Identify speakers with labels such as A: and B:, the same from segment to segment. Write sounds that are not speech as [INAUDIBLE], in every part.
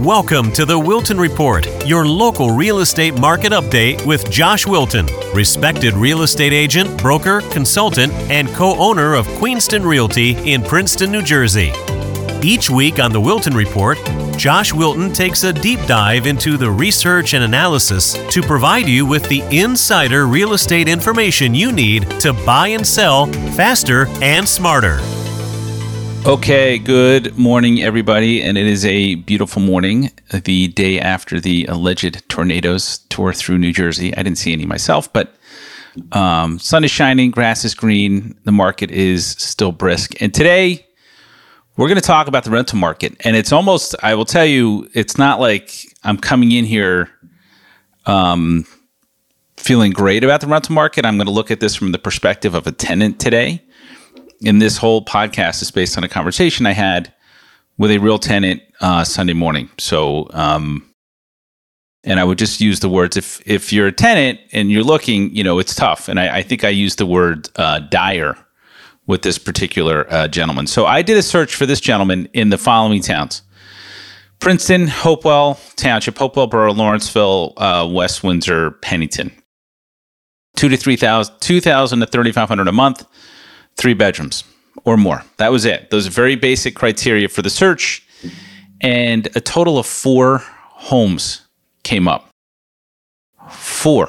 A: Welcome to the Wilton Report, your local real estate market update with Josh Wilton, respected real estate agent, broker, consultant, and co owner of Queenston Realty in Princeton, New Jersey. Each week on the Wilton Report, Josh Wilton takes a deep dive into the research and analysis to provide you with the insider real estate information you need to buy and sell faster and smarter.
B: Okay, good morning, everybody. And it is a beautiful morning, the day after the alleged tornadoes tore through New Jersey. I didn't see any myself, but um, sun is shining, grass is green, the market is still brisk. And today, we're going to talk about the rental market. And it's almost, I will tell you, it's not like I'm coming in here um, feeling great about the rental market. I'm going to look at this from the perspective of a tenant today and this whole podcast is based on a conversation I had with a real tenant uh, Sunday morning. So, um, and I would just use the words if if you're a tenant and you're looking, you know, it's tough. And I, I think I used the word uh, dire with this particular uh, gentleman. So I did a search for this gentleman in the following towns: Princeton, Hopewell Township, Hopewell Borough, Lawrenceville, uh, West Windsor, Pennington. Two to three thousand, two thousand to thirty five hundred a month three bedrooms or more. That was it. Those very basic criteria for the search. And a total of four homes came up. Four.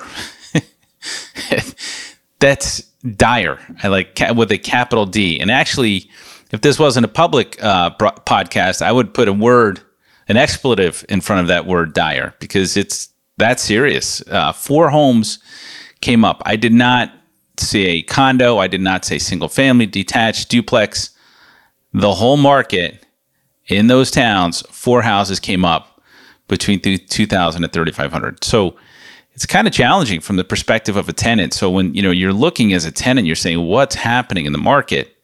B: [LAUGHS] That's dire. I like with a capital D. And actually, if this wasn't a public uh, podcast, I would put a word, an expletive in front of that word dire because it's that serious. Uh, four homes came up. I did not say condo. I did not say single family, detached, duplex. The whole market in those towns, four houses came up between 2000 and 3500. So it's kind of challenging from the perspective of a tenant. So when you know you're looking as a tenant, you're saying what's happening in the market.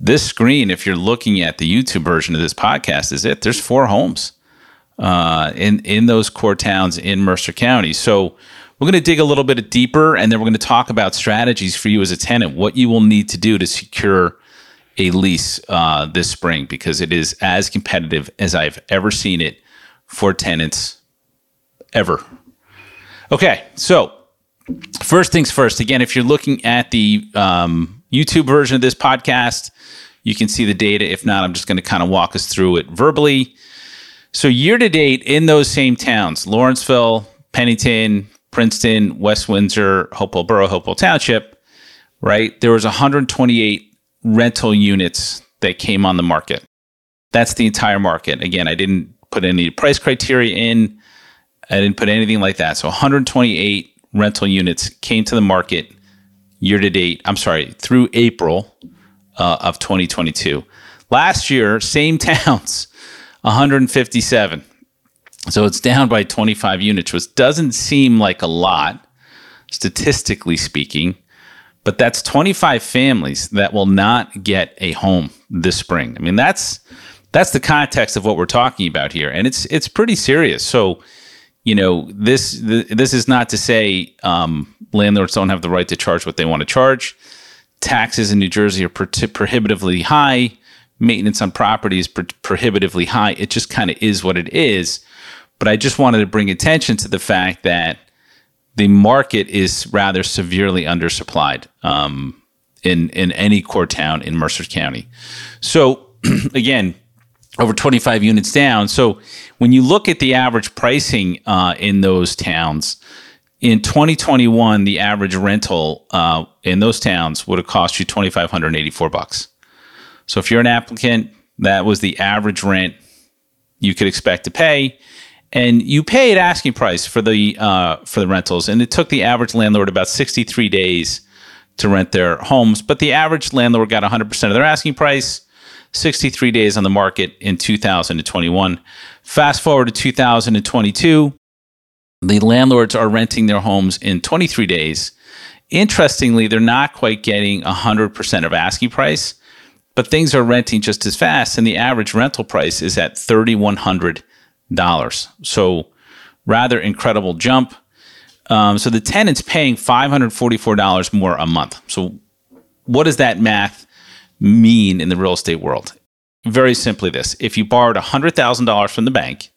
B: This screen, if you're looking at the YouTube version of this podcast, is it? There's four homes uh, in in those core towns in Mercer County. So we're going to dig a little bit deeper and then we're going to talk about strategies for you as a tenant, what you will need to do to secure a lease uh, this spring because it is as competitive as I've ever seen it for tenants ever. Okay, so first things first. Again, if you're looking at the um, YouTube version of this podcast, you can see the data. If not, I'm just going to kind of walk us through it verbally. So, year to date in those same towns, Lawrenceville, Pennington, Princeton, West Windsor, Hopewell Borough, Hopewell Township, right? There was 128 rental units that came on the market. That's the entire market. Again, I didn't put any price criteria in. I didn't put anything like that. So 128 rental units came to the market year to date. I'm sorry, through April uh, of 2022. Last year, same [LAUGHS] towns, 157. So it's down by 25 units, which doesn't seem like a lot, statistically speaking, but that's 25 families that will not get a home this spring. I mean, that's that's the context of what we're talking about here, and it's it's pretty serious. So, you know, this this is not to say um, landlords don't have the right to charge what they want to charge. Taxes in New Jersey are pro- prohibitively high. Maintenance on property is pro- prohibitively high. It just kind of is what it is. But I just wanted to bring attention to the fact that the market is rather severely undersupplied um, in in any core town in Mercer County. So [CLEARS THROAT] again, over 25 units down. So when you look at the average pricing uh, in those towns, in 2021, the average rental uh, in those towns would have cost you 2,584 bucks. So if you're an applicant, that was the average rent you could expect to pay and you paid asking price for the uh, for the rentals, and it took the average landlord about 63 days to rent their homes. But the average landlord got 100 percent of their asking price, 63 days on the market in 2021. Fast forward to 2022, the landlords are renting their homes in 23 days. Interestingly, they're not quite getting 100% of asking price, but things are renting just as fast, and the average rental price is at 3,100 dollars. So rather incredible jump. Um, so the tenant's paying five hundred forty-four dollars more a month. So what does that math mean in the real estate world? very simply this if you borrowed $100,000 from the bank,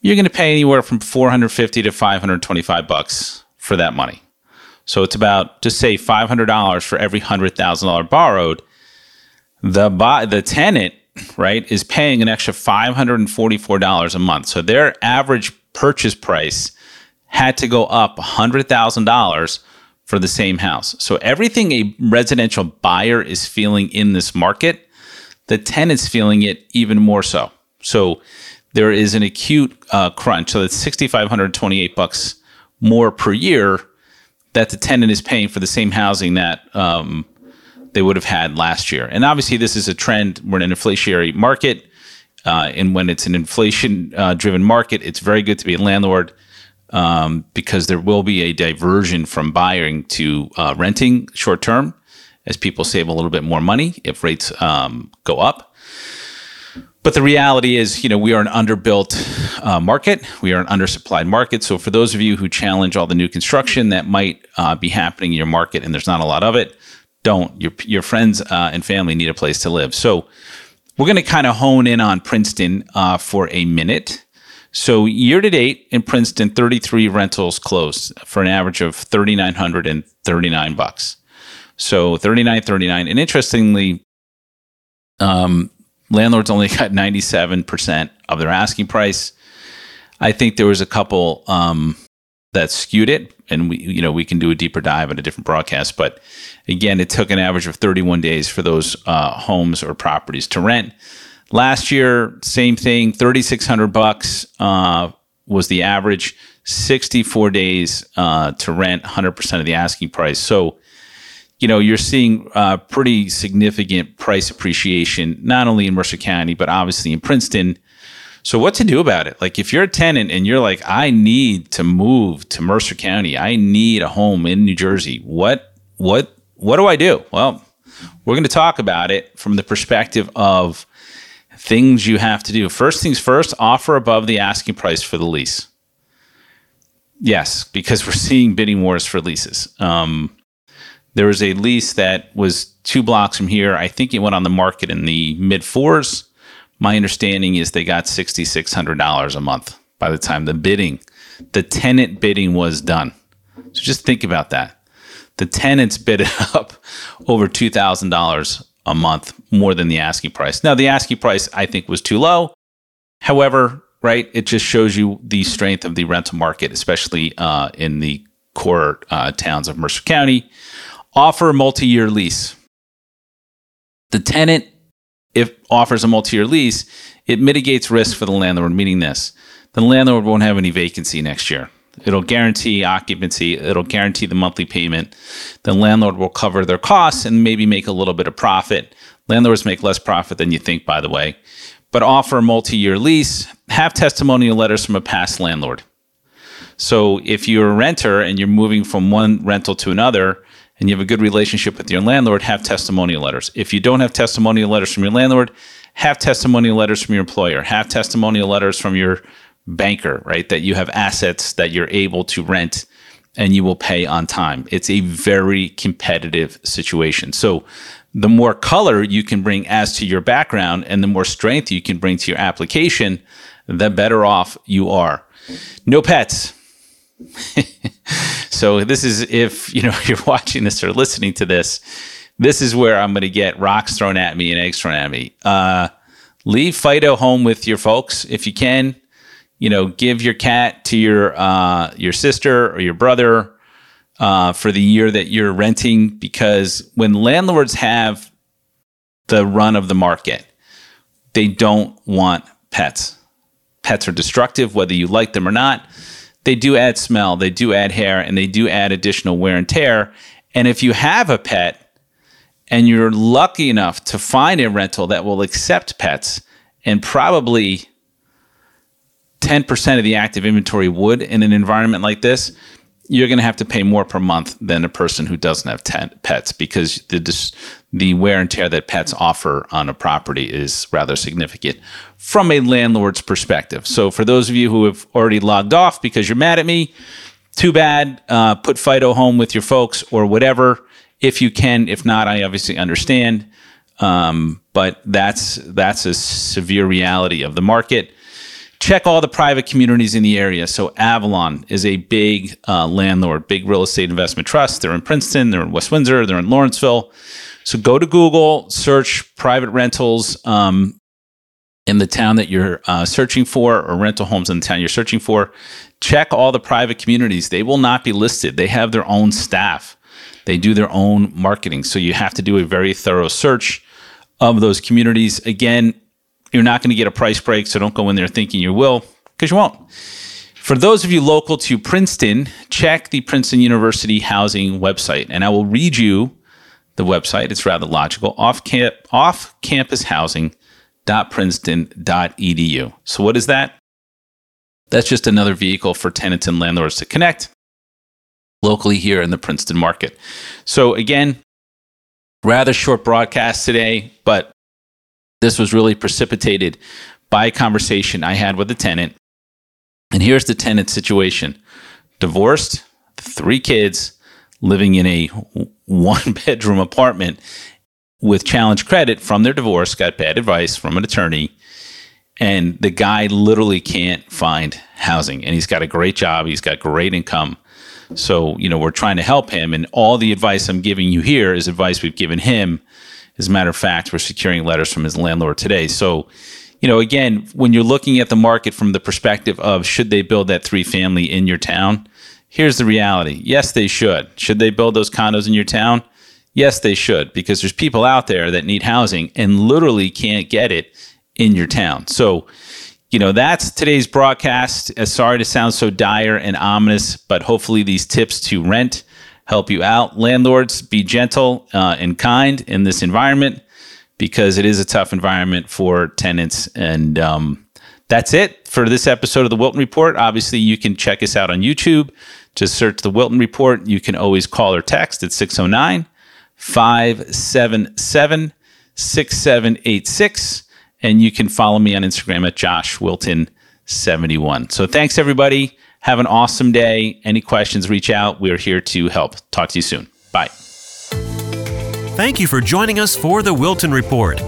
B: you're going to pay anywhere from 450 to 525 bucks for that money. So it's about just say $500 for every $100,000 borrowed. The the tenant, right, is paying an extra $544 a month. So their average purchase price had to go up $100,000 for the same house. So everything a residential buyer is feeling in this market, the tenant's feeling it even more so. So there is an acute uh, crunch. So that's 6,528 bucks more per year that the tenant is paying for the same housing that um, they would have had last year. And obviously, this is a trend. We're in an inflationary market. Uh, and when it's an inflation uh, driven market, it's very good to be a landlord um, because there will be a diversion from buying to uh, renting short term as people save a little bit more money if rates um, go up. But the reality is, you know, we are an underbuilt uh, market. We are an undersupplied market. So for those of you who challenge all the new construction that might uh, be happening in your market, and there's not a lot of it, don't. Your your friends uh, and family need a place to live. So we're going to kind of hone in on Princeton uh, for a minute. So year to date in Princeton, 33 rentals closed for an average of 3,939 bucks. So 39.39. And interestingly, um, landlords only [LAUGHS] got 97% of their asking price. I think there was a couple um, that skewed it, and we, you know, we can do a deeper dive in a different broadcast. But again, it took an average of 31 days for those uh, homes or properties to rent. Last year, same thing, 3,600 bucks uh, was the average. 64 days uh, to rent, 100% of the asking price. So you know, you're seeing uh, pretty significant price appreciation, not only in Mercer County, but obviously in Princeton. So, what to do about it? Like, if you're a tenant and you're like, I need to move to Mercer County, I need a home in New Jersey. What, what, what do I do? Well, we're going to talk about it from the perspective of things you have to do. First things first, offer above the asking price for the lease. Yes, because we're seeing bidding wars for leases. Um, there was a lease that was two blocks from here. I think it went on the market in the mid fours. My understanding is they got $6,600 a month by the time the bidding, the tenant bidding was done. So just think about that. The tenants bid it [LAUGHS] up over $2,000 a month more than the asking price. Now, the asking price I think was too low. However, right, it just shows you the strength of the rental market, especially uh, in the core uh, towns of Mercer County offer multi-year lease. The tenant, if offers a multi-year lease, it mitigates risk for the landlord, meaning this. The landlord won't have any vacancy next year. It'll guarantee occupancy. It'll guarantee the monthly payment. The landlord will cover their costs and maybe make a little bit of profit. Landlords make less profit than you think, by the way. But offer a multi year lease, have testimonial letters from a past landlord. So if you're a renter and you're moving from one rental to another, and you have a good relationship with your landlord, have testimonial letters. If you don't have testimonial letters from your landlord, have testimonial letters from your employer, have testimonial letters from your banker, right? That you have assets that you're able to rent and you will pay on time. It's a very competitive situation. So the more color you can bring as to your background and the more strength you can bring to your application, the better off you are. No pets. [LAUGHS] so this is if you know [LAUGHS] you're watching this or listening to this, this is where I'm going to get rocks thrown at me and eggs thrown at me. Uh, leave Fido home with your folks if you can. You know, give your cat to your uh, your sister or your brother uh, for the year that you're renting because when landlords have the run of the market, they don't want pets. Pets are destructive, whether you like them or not they do add smell, they do add hair, and they do add additional wear and tear. And if you have a pet and you're lucky enough to find a rental that will accept pets, and probably 10% of the active inventory would in an environment like this, you're going to have to pay more per month than a person who doesn't have ten pets because the the wear and tear that pets offer on a property is rather significant from a landlord's perspective. So for those of you who have already logged off because you're mad at me, too bad. Uh, put Fido home with your folks or whatever if you can. If not, I obviously understand. um, but that's that's a severe reality of the market. Check all the private communities in the area. So Avalon is a big uh, landlord, big real estate investment trust. They're in Princeton, they're in West Windsor, they're in Lawrenceville. So go to Google, search private rentals um, in the town that you're uh, searching for, or rental homes in the town you're searching for. Check all the private communities. They will not be listed. They have their own staff. They do their own marketing. So you have to do a very thorough search of those communities. Again, you're not going to get a price break, so don't go in there thinking you will, because you won't. For those of you local to Princeton, check the Princeton University housing website, and I will read you the website. It's rather logical. Off camp, off campus housing.princeton.edu. So what is that? That's just another vehicle for tenants and landlords to connect locally here in the Princeton market. So again, rather short broadcast today, but this was really precipitated by a conversation I had with a tenant. And here's the tenant situation divorced, three kids, living in a [LAUGHS] one bedroom apartment with challenge credit from their divorce, got bad advice from an attorney. And the guy literally can't find housing. And he's got a great job, he's got great income. So, you know, we're trying to help him. And all the advice I'm giving you here is advice we've given him. As a matter of fact, we're securing letters from his landlord today. So, you know, again, when you're looking at the market from the perspective of should they build that three family in your town, here's the reality. Yes, they should. Should they build those condos in your town? Yes, they should, because there's people out there that need housing and literally can't get it in your town. So, you know, that's today's broadcast. Sorry to sound so dire and ominous, but hopefully these tips to rent help you out. Landlords, be gentle uh, and kind in this environment because it is a tough environment for tenants. And um, that's it for this episode of the Wilton Report. Obviously, you can check us out on YouTube. Just search the Wilton Report. You can always call or text at 609 577 6786 and you can follow me on Instagram at Josh Wilton71. So thanks, everybody. Have an awesome day. Any questions, reach out. We're here to help. Talk to you soon. Bye.
A: Thank you for joining us for the Wilton Report.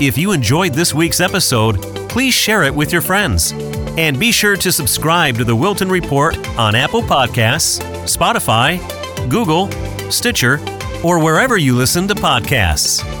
A: If you enjoyed this week's episode, please share it with your friends. And be sure to subscribe to the Wilton Report on Apple Podcasts, Spotify, Google, Stitcher, or wherever you listen to podcasts.